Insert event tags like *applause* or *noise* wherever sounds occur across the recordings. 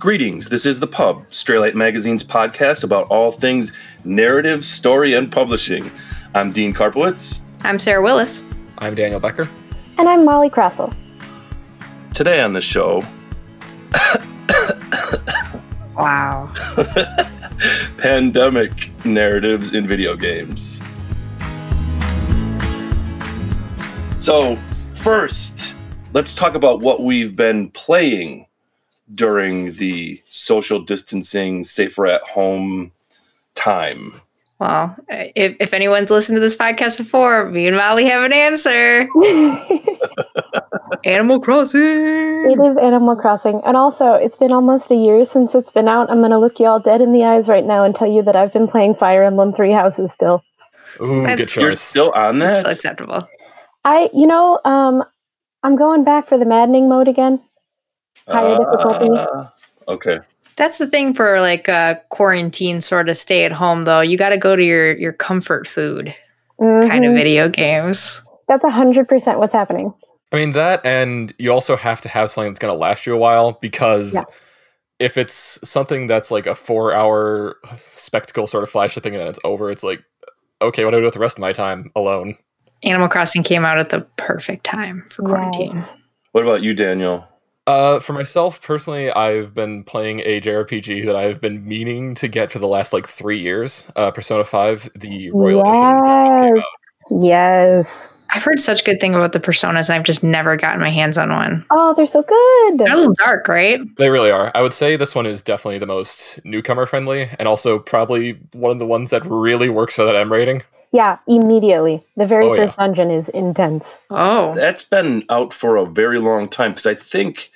Greetings. This is The Pub, Straylight Magazine's podcast about all things narrative, story, and publishing. I'm Dean Karpowicz. I'm Sarah Willis. I'm Daniel Becker. And I'm Molly Krasel. Today on the show, Wow. *laughs* pandemic narratives in video games. So, first, let's talk about what we've been playing during the social distancing, safer at home time. Well, if, if anyone's listened to this podcast before, me and Molly have an answer. *laughs* Animal Crossing. It is Animal Crossing. And also, it's been almost a year since it's been out. I'm going to look you all dead in the eyes right now and tell you that I've been playing Fire Emblem Three Houses still. Ooh, That's- good You're still on It's that? still acceptable. I, you know, um, I'm going back for the maddening mode again. Higher difficulty. Ah, okay. That's the thing for like a quarantine sort of stay at home though. You got to go to your your comfort food kind of Mhm. video games. That's 100% what's happening. I mean that, and you also have to have something that's going to last you a while because Yeah. if it's something that's like a four-hour spectacle sort of flashy thing and then it's over, it's like, okay, what do I do with the rest of my time alone? Animal Crossing came out at the perfect time for Yes. quarantine. What about you, Daniel? Uh, for myself personally, I've been playing a JRPG that I've been meaning to get for the last like three years. Uh, Persona Five, the Royal Edition. that just came Yes. out. Yes. I've heard such good thing about the personas and I've just never gotten my hands on one. Oh, they're so good. They're a little dark, right? They really are. I would say this one is definitely the most newcomer friendly, and also probably one of the ones that really works for that M rating. Yeah, immediately. The very Oh, yeah. first dungeon is intense. Oh. That's been out for a very long time because I think,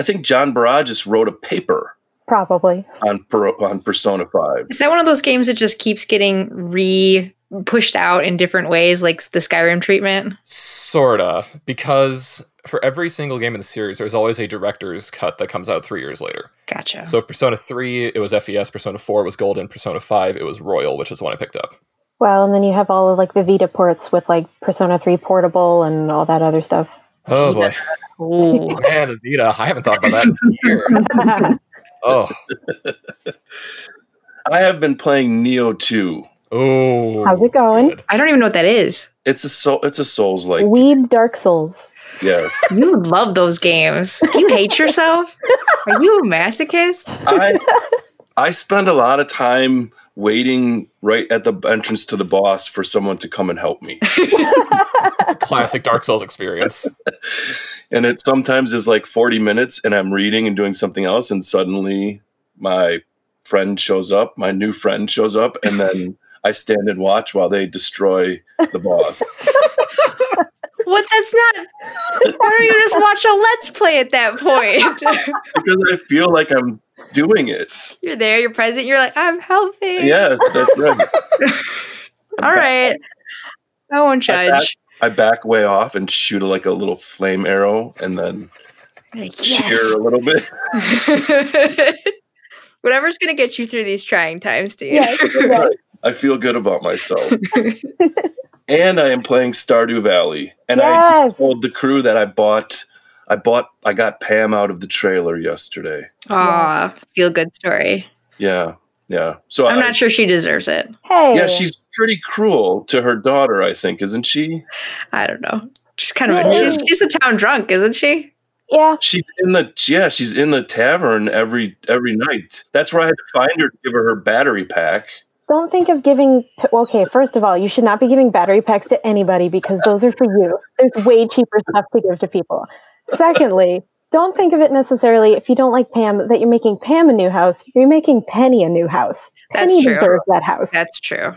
I think John Barrages wrote a paper Probably. on per, on Persona Five. Is that one of those games that just keeps getting re pushed out in different ways, like the Skyrim treatment? Sorta, because for every single game in the series, there's always a director's cut that comes out three years later. Gotcha. So Persona 3, it was FES, Persona 4 was Golden, Persona 5, it was Royal, which is the one I picked up. Well, and then you have all of like the Vita ports with like Persona 3 Portable and all that other stuff. Oh boy. Ooh. *laughs* Man, Vita, I haven't thought about that in a year. *laughs* Oh. I have been playing Nioh Two. Oh. How's it going? good. I don't even know what that is. It's a soul. It's a Souls like. Weeb Dark Souls. Yeah. *laughs* You love those games. Do you hate yourself? Are you a masochist? I I spend a lot of time waiting right at the entrance to the boss for someone to come and help me. *laughs* Classic Dark Souls experience. *laughs* and it sometimes is like 40 minutes and I'm reading and doing something else and suddenly my friend shows up, my new friend shows up and then *laughs* I stand and watch while they destroy the boss. What? That's not. Why don't you just watch a Let's Play at that point? because I feel like I'm doing it. you're there, you're present, you're like, I'm helping. Yes, that's right. *laughs* All right. I won't I back- judge. I back way off and shoot like a little flame arrow and then Like, cheer yes. a little bit. *laughs* Whatever's going to get you through these trying times, dude. Yes, *laughs* yes. I feel good about myself. and I am playing Stardew Valley. And I told the crew that I bought I bought I got Pam out of the trailer yesterday. Aw, feel good story. Yeah. Yeah. So I'm I, not sure she deserves it. Hey. Yeah, she's pretty cruel to her daughter, I think, isn't she? I don't know. She's kind of a, Yeah. she's she's a town drunk, isn't she? Yeah. She's in the yeah, she's in the tavern every every night. That's where I had to find her to give her her battery pack. Don't think of giving. Okay, first of all, you should not be giving battery packs to anybody because those are for you. There's way cheaper stuff to give to people. Secondly, don't think of it necessarily if you don't like Pam that you're making Pam a new house. You're making Penny a new house. That's Penny true. deserves that house. That's true.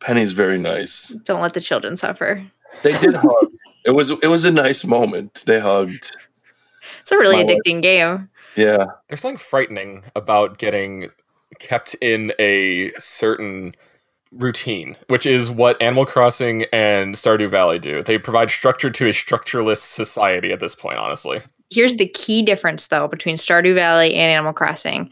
Penny's very nice. Don't let the children suffer. They did hug. It was it was a nice moment. They hugged. It's a really My wife- addicting game. Yeah. There's something frightening about getting kept in a certain routine, which is what Animal Crossing and Stardew Valley do. They provide structure to a structureless society at this point, honestly. Here's the key difference, though, between Stardew Valley and Animal Crossing.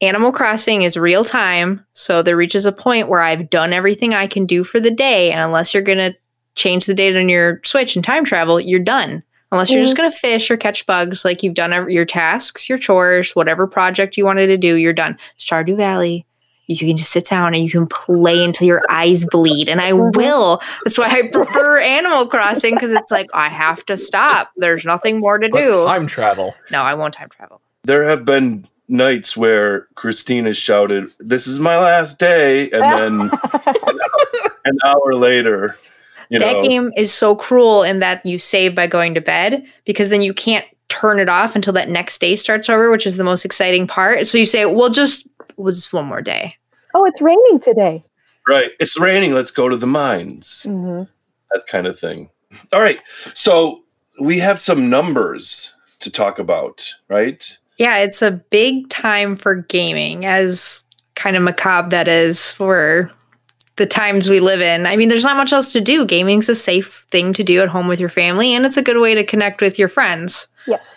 Animal Crossing is real time, so there reaches a point where I've done everything I can do for the day, and unless you're gonna change the date on your Switch and time travel, you're done. Unless you're just mm-hmm. going to fish or catch bugs, like you've done your tasks, your chores, whatever project you wanted to do, you're done. Stardew Valley, you can just sit down and you can play until your eyes bleed. And I Mhm. will. That's why I prefer *laughs* Animal Crossing because it's like, I have to stop. There's nothing more to But do. time travel. no, I won't time travel. There have been nights where Christina has shouted, "This is my last day," and then *laughs* an hour later, you that know, game is so cruel in that you save by going to bed because then you can't turn it off until that next day starts over, which is the most exciting part. So you say, well, just, well, just one more day. oh, it's raining today. right? It's raining. Let's go to the mines. hmm That kind of thing. All right. So we have some numbers to talk about, right? Yeah, it's a big time for gaming, as kind of macabre that is for the times we live in. I mean, there's not much else to do. Gaming's a safe thing to do at home with your family, and it's a good way to connect with your friends.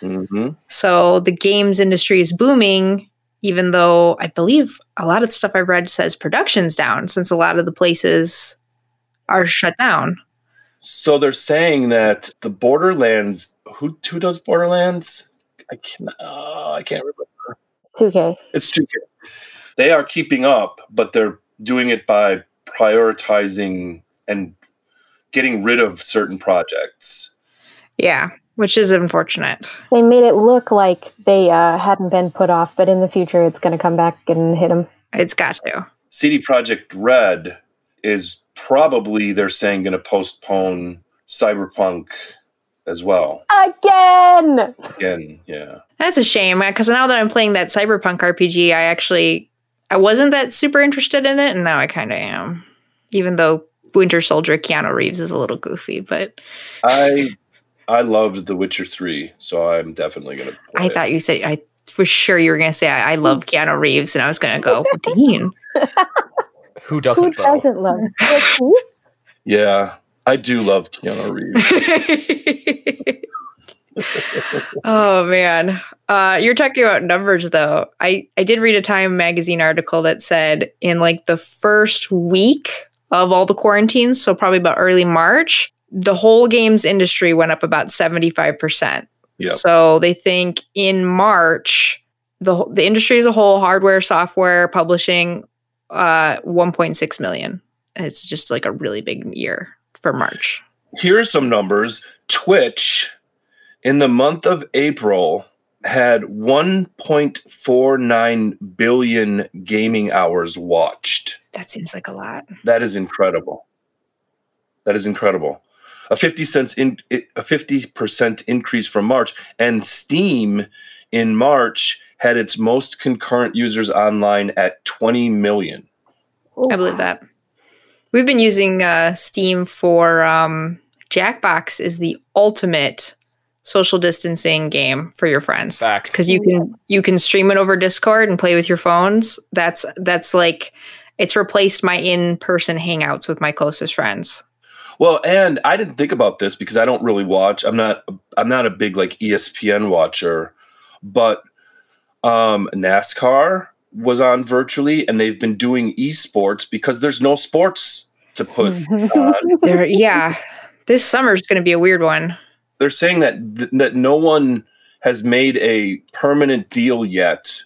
Mm-hmm. So the games industry is booming, even though I believe a lot of the stuff I've read says production's down since a lot of the places are shut down. So they're saying that the Borderlands. Who who does Borderlands? I can uh, I can't remember. 2K. It's 2K. They are keeping up, but they're doing it by prioritizing and getting rid of certain projects. Yeah, which is unfortunate. They made it look like they uh, hadn't been put off, but in the future it's going to come back and hit them. It's got to. CD Projekt Red is probably they're saying going to postpone Cyberpunk as well. Again! Again, yeah. That's a shame because now that I'm playing that Cyberpunk RPG, I actually I wasn't that super interested in it, and now I kind of am. Even though Winter Soldier Keanu Reeves is a little goofy, but I I loved The Witcher 3, so I'm definitely going to I thought you said I for sure you were gonna say I, I love *laughs* Keanu Reeves, and I was gonna go Dean. *laughs* Who Who doesn't though? doesn't love? Yeah, I do love Keanu Reeves. *laughs* oh man uh you're talking about numbers though i i did read a time magazine article that said in like the first week of all the quarantines so probably about early march the whole games industry went up about 75% Yep. so they think in march the the industry as a whole hardware software publishing uh 1.6 million it's just like a really big year for march Here's some numbers. Twitch in the month of April had 1.49 billion gaming hours watched. that seems like a lot That is incredible. That is incredible. A 50 cents in a 50% increase from March and Steam in March had its most concurrent users online at 20 million. I believe that. We've been using uh, Steam for um, Jackbox is the ultimate social distancing game for your friends because you can you can stream it over Discord and play with your phones. That's that's like it's replaced my in person hangouts with my closest friends. Well, and I didn't think about this because I don't really watch. I'm not I'm not a big like ESPN watcher, but um NASCAR was on virtually and they've been doing esports because there's no sports to put *laughs* on. There, yeah, this summer's going to be a weird one. They're saying that th- that no one has made a permanent deal yet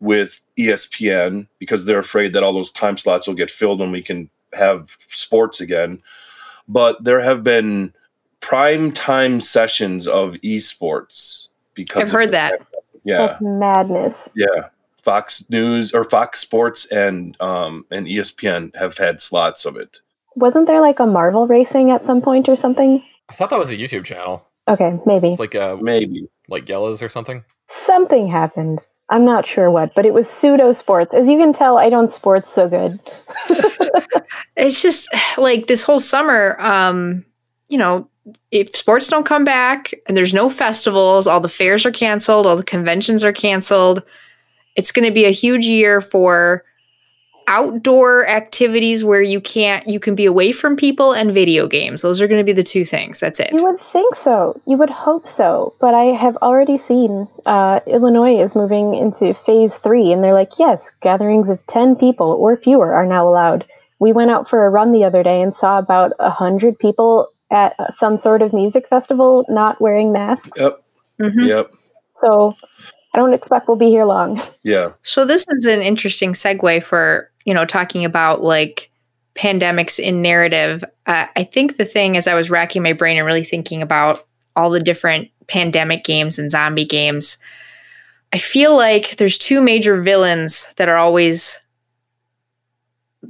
with ESPN because they're afraid that all those time slots will get filled when we can have sports again. But there have been prime time sessions of esports because I've heard that. pandemic. Yeah, That's madness. yeah. Fox News or Fox Sports and um and ESPN have had slots of it. Wasn't there like a Marvel racing at some point or something? I thought that was a YouTube channel. Okay, maybe. It's like uh Maybe. like Yellas or something. Something happened. I'm not sure what, but it was pseudo sports. As you can tell, I don't sports so good. *laughs* it's just like this whole summer um you know if sports don't come back and there's no festivals all the fairs are canceled all the conventions are canceled it's going to be a huge year for outdoor activities where you can't you can be away from people and video games those are going to be the two things that's it You would think so. You would hope so. But I have already seen uh, Illinois is moving into phase three, and they're like, yes, gatherings of 10 people or fewer are now allowed. We went out for a run the other day and saw about 100 people at some sort of music festival not wearing masks. Yep. Mhm. Yep. So I don't expect we'll be here long. Yeah. So this is an interesting segue for you know talking about like pandemics in narrative. Uh, I think the thing as I was racking my brain and really thinking about all the different pandemic games and zombie games, I feel like there's two major villains that are always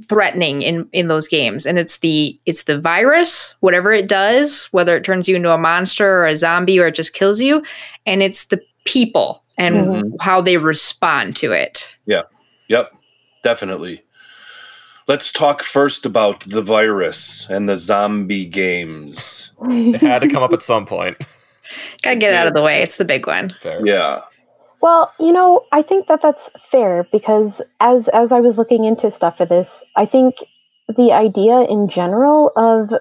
threatening in in those games and it's the it's the virus whatever it does whether it turns you into a monster or a zombie or it just kills you and it's the people and Mhm. how they respond to it yeah Yep. Definitely. Let's talk first about the virus and the zombie games. It had to come up at some point. *laughs* Gotta get it out of the way. It's the big one. Fair. Yeah. Well, you know, I think that that's fair because as as I was looking into stuff for this, I think the idea in general of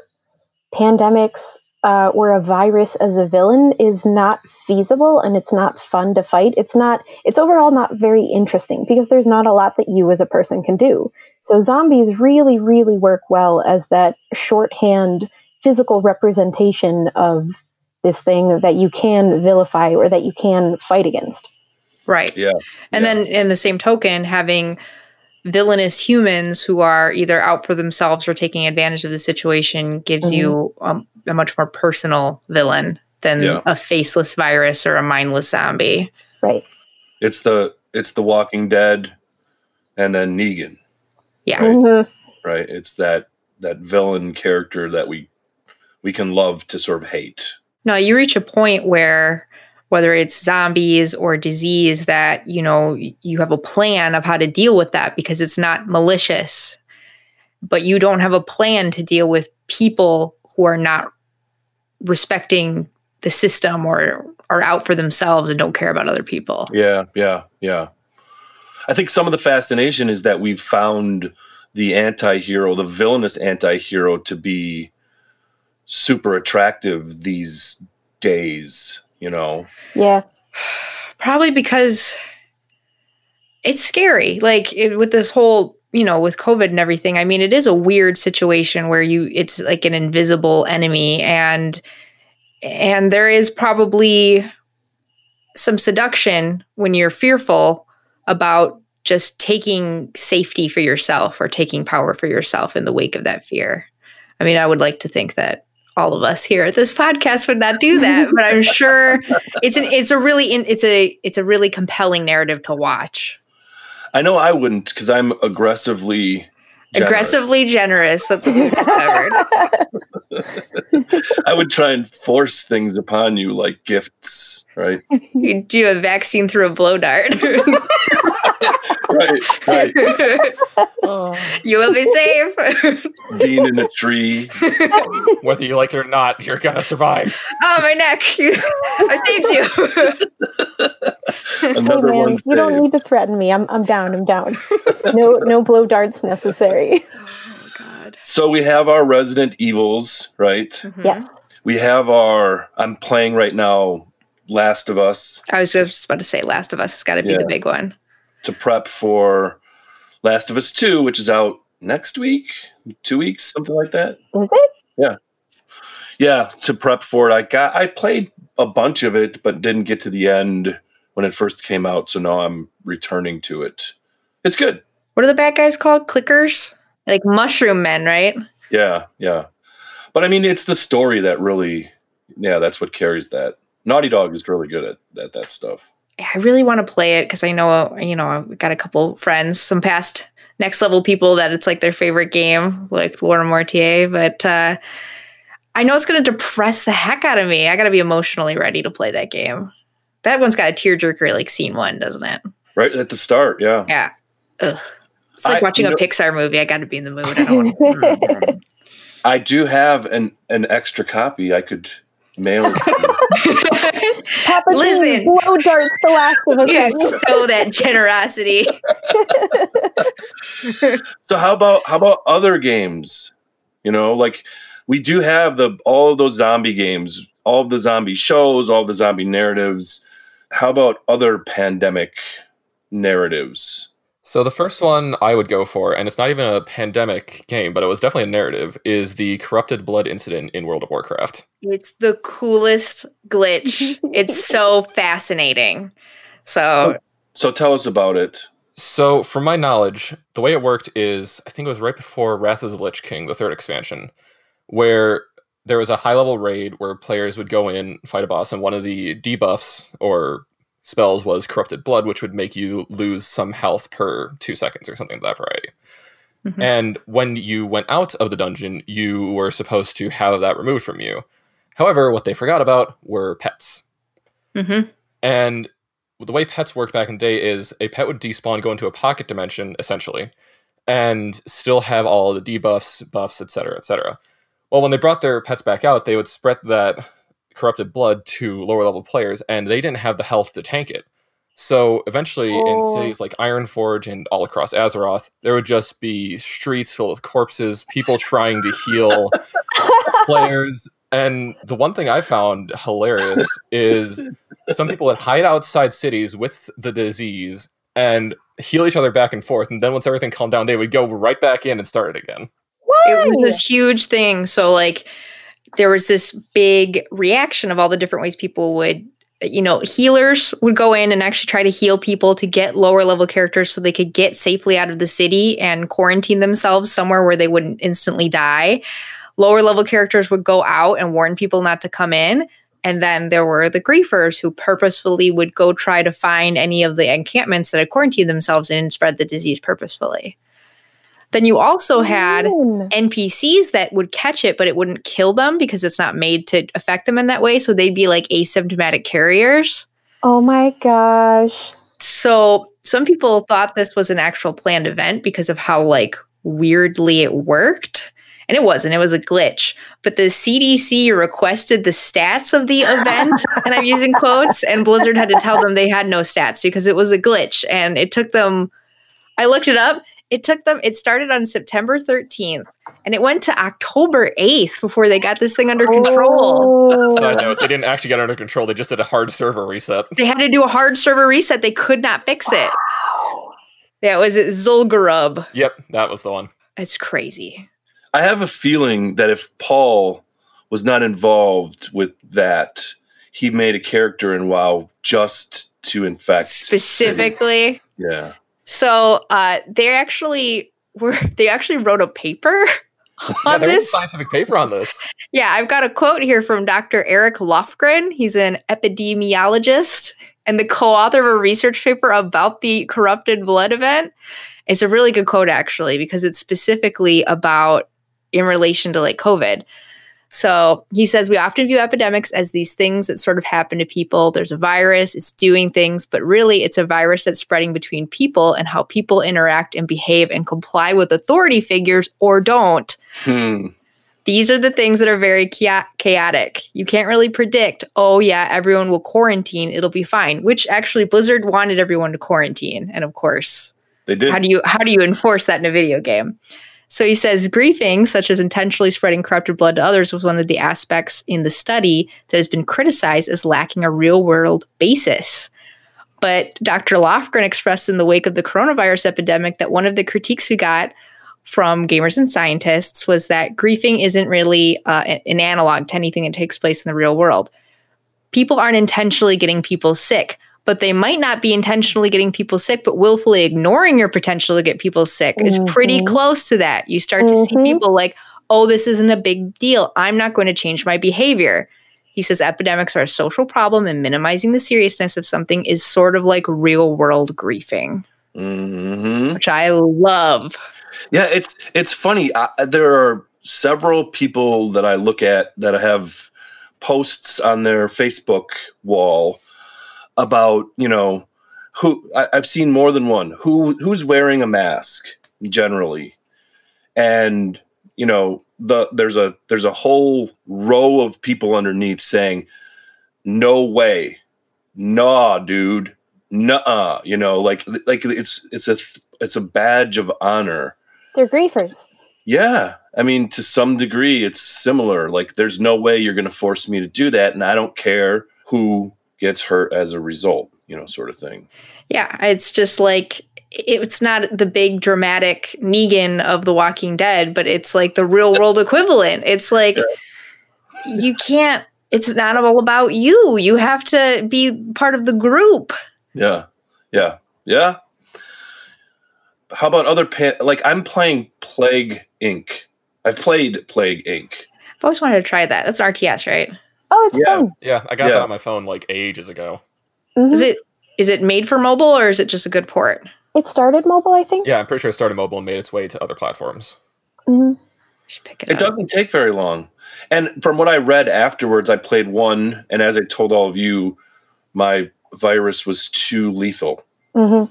pandemics uh, where a virus as a villain is not feasible and it's not fun to fight. It's not. It's overall not very interesting because there's not a lot that you as a person can do. So zombies really, really work well as that shorthand physical representation of this thing that you can vilify or that you can fight against. Right. Yeah. And Yeah. then in the same token, having villainous humans who are either out for themselves or taking advantage of the situation gives you um, a much more personal villain than Yeah. a faceless virus or a mindless zombie. Right. It's the it's the Walking Dead and then Negan, Yeah. Right. Mhm. right? It's that that villain character that we we can love to sort of hate. No, you reach a point where whether it's zombies or disease that, you know, you have a plan of how to deal with that because it's not malicious. But you don't have a plan to deal with people who are not respecting the system or are out for themselves and don't care about other people. Yeah, yeah, yeah. I think some of the fascination is that we've found the anti-hero, the villainous anti-hero to be super attractive these days, you know. Yeah. *sighs* Probably because it's scary. Like it, with this whole, you know, with COVID and everything. I mean, it is a weird situation where you it's like an invisible enemy and and there is probably some seduction when you're fearful about just taking safety for yourself or taking power for yourself in the wake of that fear. I mean, I would like to think that all of us here at this podcast would not do that, but I'm *laughs* sure it's an it's a really it's a it's a really compelling narrative to watch. I know I wouldn't because I'm aggressively generous. Aggressively generous. That's what we've discovered. *laughs* I would try and force things upon you like gifts, right? you do a vaccine through a blow dart. *laughs* right, right. *laughs* you will be safe. *laughs* Dean in a tree. Whether you like it or not, you're gonna survive. oh, my neck! I saved you. Hey man, one you don't need to threaten me. I'm I'm down. I'm down. No no blow darts necessary. oh God. So we have our Resident Evils, right? Mhm. Yeah. We have our. I'm playing right now. Last of Us I was just about to say, Last of Us has got to be the big one. To prep for Last of Us Two, which is out next week, two weeks, something like that. Is it? Yeah, Yeah, to prep for it. I got. I played a bunch of it, but didn't get to the end when it first came out. So now I'm returning to it. It's good. What are the bad guys called? Clickers? Like mushroom men, right? Yeah, yeah. But I mean, it's the story that really, yeah, that's what carries that. Naughty Dog is really good at, at that stuff. I really want to play it because I know, you know, I've got a couple friends, some past next level people that it's like their favorite game, like Laura Mortier. But uh, I know it's going to depress the heck out of me. I got to be emotionally ready to play that game. That one's got a tearjerker like scene one, doesn't it? Right at the start, yeah. Yeah. Ugh. It's like I- watching a know- Pixar movie. I got to be in the mood. I don't want *laughs* I do have an an extra copy. I could mail it. *laughs* To. Papa Listen. Blow darts the last of us. you stow that generosity. So how about how about other games? You know, like we do have the all of those zombie games, all of the zombie shows, all of the zombie narratives. How about other pandemic narratives? So the first one I would go for, and it's not even a pandemic game, but it was definitely a narrative, is the corrupted blood incident in World of Warcraft. It's the coolest glitch. *laughs* it's so fascinating. So So tell us about it. So, from my knowledge, the way it worked is I think it was right before Wrath of the Lich King, the third expansion, where there was a high level raid where players would go in, fight a boss, and one of the debuffs or spells was Corrupted Blood, which would make you lose some health per two seconds or something of that variety. Mhm. And when you went out of the dungeon, you were supposed to have that removed from you. However, what they forgot about were pets. Mhm. And the way pets worked back in the day is a pet would despawn, go into a pocket dimension, essentially, and still have all the debuffs, buffs, etc., etc. Well, when they brought their pets back out, they would spread that corrupted blood to lower level players, and they didn't have the health to tank it. So eventually, Oh. in cities like Ironforge and all across Azeroth, there would just be streets filled with corpses, people trying to heal *laughs* players. And the one thing I found hilarious is some people would hide outside cities with the disease and heal each other back and forth. And then once everything calmed down, they would go right back in and start it again. it was this huge thing. So like there was this big reaction of all the different ways people would you know, healers would go in and actually try to heal people to get lower level characters so they could get safely out of the city and quarantine themselves somewhere where they wouldn't instantly die. Lower level characters would go out and warn people not to come in. And then there were the griefers who purposefully would go try to find any of the encampments that had quarantined themselves in and spread the disease purposefully. Then you also had. NPCs that would catch it, but it wouldn't kill them because it's not made to affect them in that way. So they'd be like asymptomatic carriers. Oh my gosh. So some people thought this was an actual planned event because of how like weirdly it worked. And it wasn't, it was a glitch. But the CDC requested the stats of the event, *laughs* and I'm using quotes, and Blizzard had to tell them they had no stats because it was a glitch. And it took them, I looked it up, it took them, it started on September 13th, and it went to October 8th before they got this thing under control. Oh. Side note, they didn't actually get it under control. They just did a hard server reset. They had to do a hard server reset. They could not fix it. Wow. Yeah, was it Zul'Gurub? Yep, that was the one. It's crazy. I have a feeling that if Paul was not involved with that, he made a character in WoW just to infect. Specifically. Yeah. So uh they actually were *laughs* they actually wrote a paper *laughs* on a this. scientific paper on this. Yeah, I've got a quote here from Dr. Eric Lofgren. He's an epidemiologist and the co-author of a research paper about the corrupted blood event. It's a really good quote actually because it's specifically about in relation to like COVID. So he says we often view epidemics as these things that sort of happen to people. There's a virus, it's doing things, but really it's a virus that's spreading between people and how people interact and behave and comply with authority figures or don't. Hmm. These are the things that are very cha- chaotic. You can't really predict, oh, yeah, everyone will quarantine, it'll be fine, which actually Blizzard wanted everyone to quarantine. And of course, They did. how do you how do you enforce that in a video game? So he says griefing, such as intentionally spreading corrupted blood to others, was one of the aspects in the study that has been criticized as lacking a real world basis. But Dr. Lofgren expressed in the wake of the coronavirus epidemic that one of the critiques we got from gamers and scientists was that griefing isn't really uh, an analog to anything that takes place in the real world. People aren't intentionally getting people sick, but they might not be intentionally getting people sick, but willfully ignoring your potential to get people sick is pretty Mhm. close to that. You start to see Mhm. people like, oh, this isn't a big deal. I'm not going to change my behavior. He says epidemics are a social problem and minimizing the seriousness of something is sort of like real world griefing, hmm which I love. Yeah, it's it's funny. I, there are several people that I look at that have posts on their Facebook wall about you know who I, I've seen more than one who who's wearing a mask generally, and you know the there's a there's a whole row of people underneath saying, "No way, nah, dude." Nuh-uh, you know, like like it's it's a it's a badge of honor They're griefers. yeah. I mean, to some degree, it's similar. Like, there's no way you're going to force me to do that. And I don't care who gets hurt as a result. you know, sort of thing. Yeah, it's just like it's not the big dramatic Negan of The Walking Dead, but it's like the real world equivalent. It's like Yeah. you can't. It's not all about you. You have to be part of the group. Yeah, yeah, yeah. How about other pan? Like I'm playing Plague Inc. I've played Plague Inc. I've always wanted to try that. That's RTS, right? Oh, it's Yeah. fun. Yeah, I got Yeah. that on my phone like ages ago. Mhm. Is it is it made for mobile or is it just a good port? It started mobile, I think. Yeah, I'm pretty sure it started mobile and made its way to other platforms. Mhm. Pick it, It up. doesn't take very long. And from what I read afterwards, I played one, and as I told all of you, my virus was too lethal. Mhm.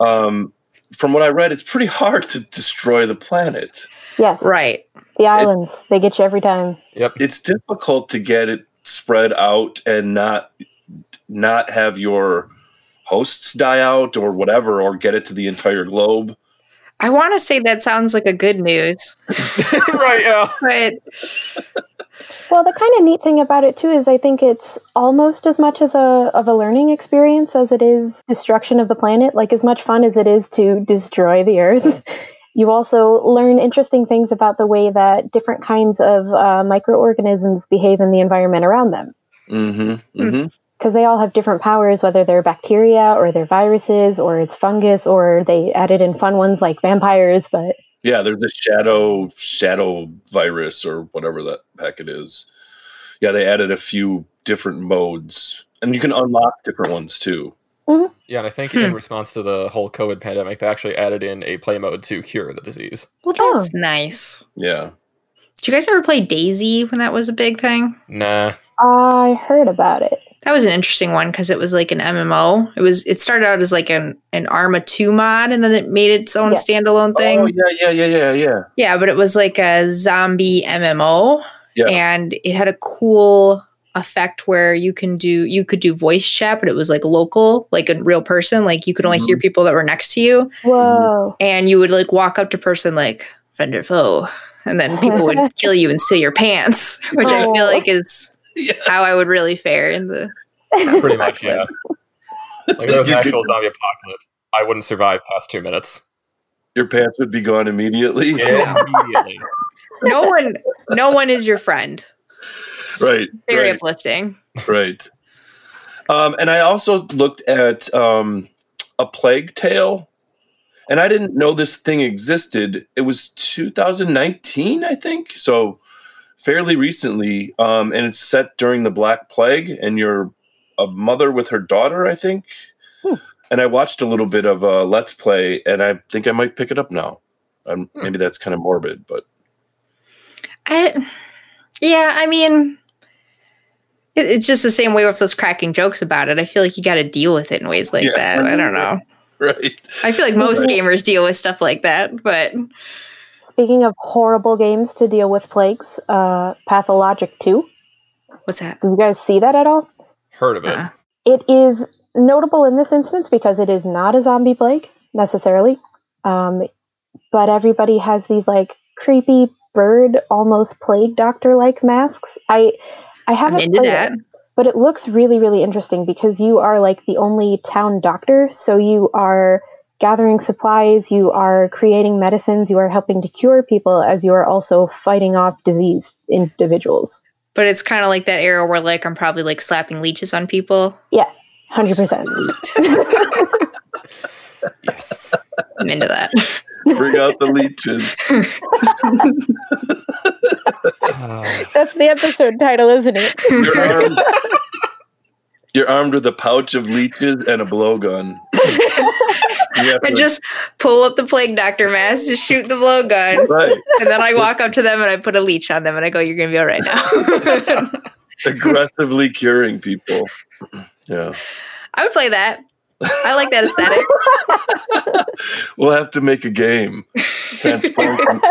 Um, from what I read, it's pretty hard to destroy the planet. Yes, Right. The islands. They get you every time. Yep. It's difficult to get it spread out and not not have your hosts die out or whatever, or get it to the entire globe. I want to say that sounds like a good news, *laughs* right, yeah. but Well, the kind of neat thing about it too is I think it's almost as much as a of a learning experience as it is destruction of the planet. Like as much fun as it is to destroy the Earth, *laughs* you also learn interesting things about the way that different kinds of uh, microorganisms behave in the environment around them. Mm-hmm. Mm-hmm. Because they all have different powers, whether they're bacteria or they're viruses or it's fungus or they added in fun ones like vampires. But Yeah, there's a shadow shadow virus or whatever that heck it is. Yeah, they added a few different modes, and you can unlock different ones too. Yeah, and I think Hmm. in response to the whole COVID pandemic, they actually added in a play mode to cure the disease. well, Oh. that's nice. Yeah, Did you guys ever play DayZ when that was a big thing? Nah. I heard about it. That was an interesting one because it was like an MMO. It was it started out as like an an Arma 2 mod and then it made its own Yeah. standalone thing. Oh yeah, yeah, yeah, yeah, yeah. Yeah, but it was like a zombie MMO. Yeah. And it had a cool effect where you can do you could do voice chat, but it was like local, like a real person. Like you could only hear mm-hmm. people that were next to you. Whoa. And you would like walk up to person like friend or foe. And then people would *laughs* kill you and steal your pants, *laughs* which I feel Oh. like is Yeah. how I would really fare in the Pretty much, yeah. *laughs* Like if an actual zombie apocalypse, I wouldn't survive past two minutes. Your pants would be gone immediately. Immediately. no one no one is your friend. Right. Very right. uplifting. Right. Um, and I also looked at um, a plague tale, and I didn't know this thing existed. It was 2019, I think, so fairly recently. Um, and it's set during the Black Plague, and you're a mother with her daughter, I think. Hmm. And I watched a little bit of a Let's Play, and I think I might pick it up now. Um, Hmm. Maybe that's kind of morbid, but I, yeah, I mean, it, it's just the same way with those cracking jokes about it. I feel like you got to deal with it in ways like Yeah. that. I don't know. *laughs* right. I feel like most Right. gamers deal with stuff like that, but Speaking of horrible games to deal with plagues, uh, Pathologic 2. what's that? Did you guys see that at all? Heard of it. Uh, It is notable in this instance because it is not a zombie plague necessarily, um, but everybody has these like creepy bird, almost plague doctor like masks. I I haven't into played that. it, but it looks really really interesting because you are like the only town doctor, so you are gathering supplies, you are creating medicines, you are helping to cure people as you are also fighting off diseased individuals. But it's kind of like that era where like I'm probably like slapping leeches on people. Yeah, Hundred percent. *laughs* Yes. I'm into that. Bring out the leeches. *laughs* That's the episode title, isn't it? You're armed, you're armed with a pouch of leeches and a blowgun. You have and just pull up the plague doctor mask, just shoot the blowgun, right, and then I walk up to them and I put a leech on them and I go, "You're gonna be all right now." aggressively curing people. Yeah, I would play that. I like that aesthetic. *laughs* we'll have to make a game. Transform *laughs* from,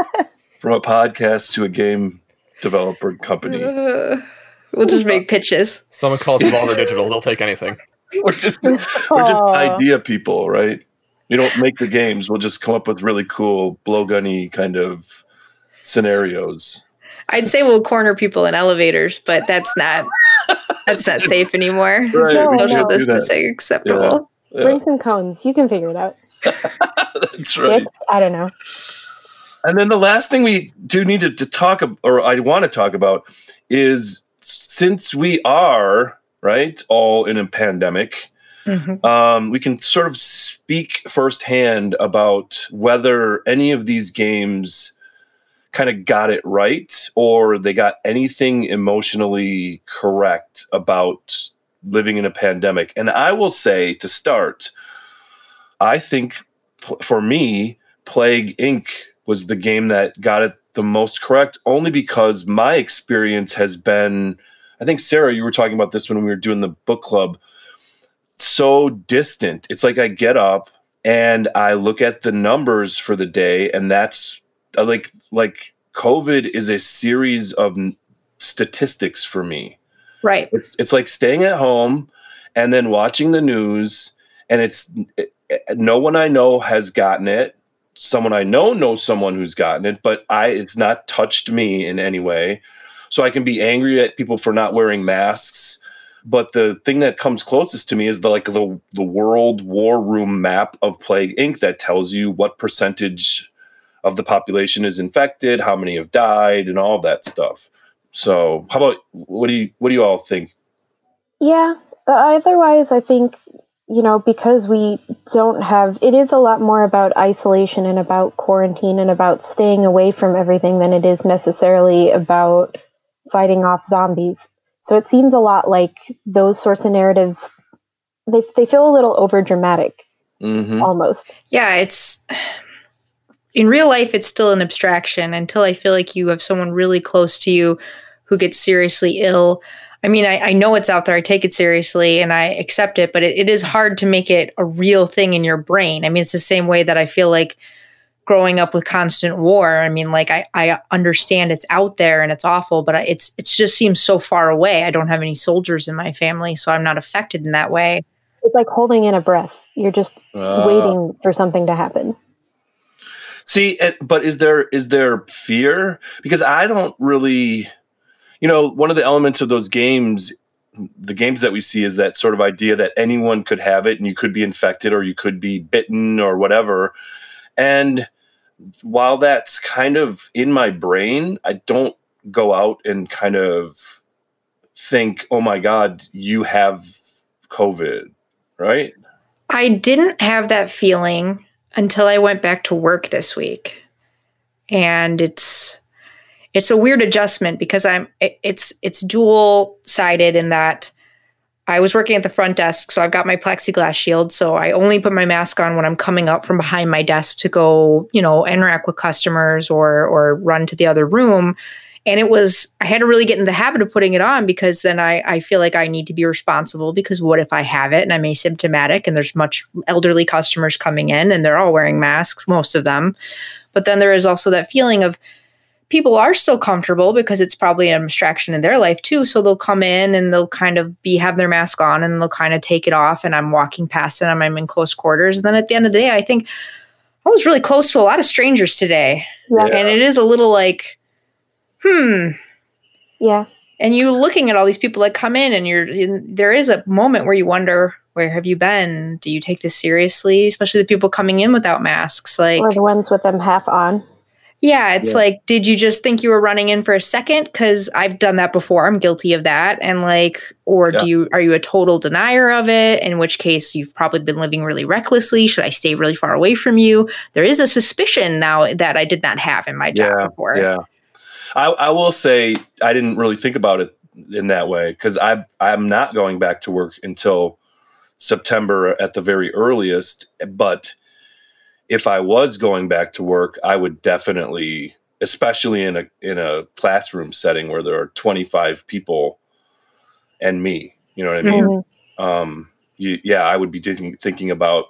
from a podcast to a game developer company. Uh, we'll just make pitches. someone call it Devolver Digital. They'll take anything. *laughs* We're just we're just idea people, right? We don't make the games. We'll just come up with really cool blowgunny kind of scenarios. I'd say we'll corner people in elevators, but that's not That's not safe anymore. Right, we Social can't do that. distancing acceptable. Yeah, Bring some cones. You can figure it out. *laughs* that's right. Sticks? I don't know. And then the last thing we do need to, to talk or I want to talk about is since we are right all in a pandemic, Mhm. um, we can sort of speak firsthand about whether any of these games kind of got it right or they got anything emotionally correct about living in a pandemic. And I will say to start, I think for me, Plague Inc. was the game that got it the most correct, only because my experience has been. I think Sarah, you were talking about this when we were doing the book club. So distant. It's like I get up and I look at the numbers for the day, and that's uh, like like COVID is a series of statistics for me. Right. It's it's like staying at home and then watching the news, and it's it, it- no one I know has gotten it. Someone I know knows someone who's gotten it, but I it's not touched me in any way. So I can be angry at people for not wearing masks. But the thing that comes closest to me is the like the the World War Room map of Plague Inc. that tells you what percentage of the population is infected, how many have died, and all that stuff. So, how about what do you what do you all think? Yeah. But otherwise, I think, you know, because we don't have, it is a lot more about isolation and about quarantine and about staying away from everything than it is necessarily about fighting off zombies. So it seems a lot like those sorts of narratives, they, they feel a little over dramatic Mm-hmm. almost. Yeah, it's in real life it's still an abstraction until I feel like you have someone really close to you who gets seriously ill. I mean, I, I know it's out there. I take it seriously and I accept it, but it, it is hard to make it a real thing in your brain. I mean, it's the same way that I feel like growing up with constant war. I mean, like I, I understand it's out there and it's awful, but I, it's it's just seems so far away. I don't have any soldiers in my family, so I'm not affected in that way. It's like holding in a breath. You're just Uh, waiting for something to happen. See, but is there is there fear? Because I don't really, you know, one of the elements of those games, the games that we see, is that sort of idea that anyone could have it, and you could be infected, or you could be bitten, or whatever. And while that's kind of in my brain, I don't go out and kind of think, "Oh my God, you have COVID," right? I didn't have that feeling until I went back to work this week. And it's it's a weird adjustment because I'm it, it's it's dual sided in that I was working at the front desk, so I've got my plexiglass shield. So I only put my mask on when I'm coming up from behind my desk to go, you know, interact with customers or or run to the other room. And it was I had to really get in the habit of putting it on because then I, I feel like I need to be responsible because what if I have it and I'm asymptomatic and there's much elderly customers coming in and they're all wearing masks, most of them. But then there is also that feeling of people are still comfortable because it's probably an abstraction in their life too. So they'll come in and they'll kind of be have their mask on and they'll kind of take it off. And I'm walking past them, I'm in close quarters. And then at the end of the day, I think I was really close to a lot of strangers today. Yeah. Yeah. And it is a little like, hmm. Yeah. And you looking at all these people that come in, and you're in, there is a moment where you wonder, where have you been? Do you take this seriously? Especially the people coming in without masks. Like, Or the ones with them half on. yeah, it's Yeah. like, did you just think you were running in for a second? Because I've done that before. I'm guilty of that. And like, or Yeah. do you are you a total denier of it? In which case, you've probably been living really recklessly. Should I stay really far away from you? There is a suspicion now that I did not have in my job Yeah, before. Yeah. I, I will say I didn't really think about it in that way because I I'm not going back to work until September at the very earliest. But if I was going back to work, I would definitely, especially in a in a classroom setting where there are 25 people and me, you know what I mean? Mhm. um you, yeah i would be thinking thinking about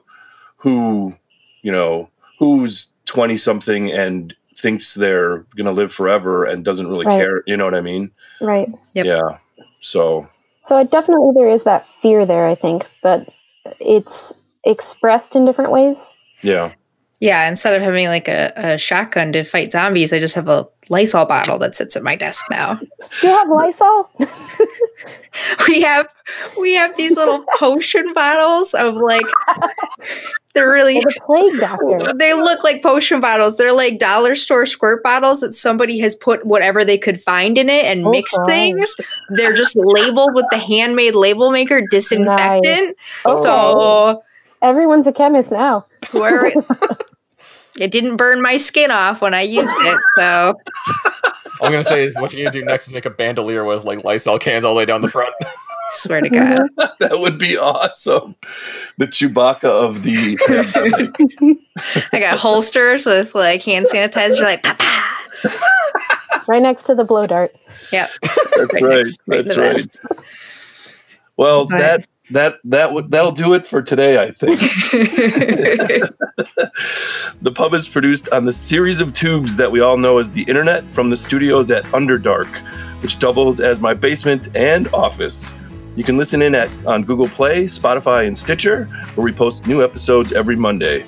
who you know who's 20 something and thinks they're gonna live forever and doesn't really Right. care you know what i mean Right. Yep. yeah so So it definitely there is that fear there, I think, but it's expressed in different ways. yeah Yeah, instead of having like a, a shotgun to fight zombies, I just have a Lysol bottle that sits at my desk now. Do you have Lysol? *laughs* We have we have these little *laughs* potion bottles of like they're really the plague doctor. they look like potion bottles. They're like dollar store squirt bottles that somebody has put whatever they could find in it and Oh, mixed God. they're just labeled with the handmade label maker disinfectant. Okay. So Everyone's a chemist now. where *laughs* it didn't burn my skin off when I used it. So All I'm gonna say is what you need to do next is make a bandolier with like Lysol cans all the way down the front. swear to God. *laughs* that would be awesome. The Chewbacca of the. *laughs* I got holsters with like hand sanitizer, like pa pa. Right next to the blow dart. Yep. That's Right right. next- right That's right. Well, But- that that that would that'll do it for today. I think. *laughs* *laughs* the pub is produced on the series of tubes that we all know as the internet from the studios at Underdark, which doubles as my basement and office. You can listen in at on Google Play, Spotify, and Stitcher, where we post new episodes every Monday.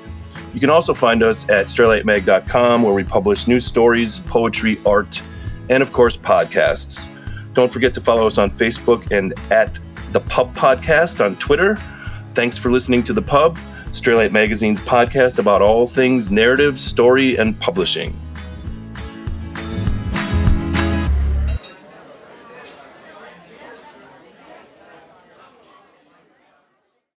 You can also find us at straylightmag.com, where we publish news stories, poetry, art, and of course podcasts. Don't forget to follow us on Facebook and at the Pub Podcast on Twitter. Thanks for listening to The Pub, Straylight Magazine's podcast about all things narrative, story, and publishing.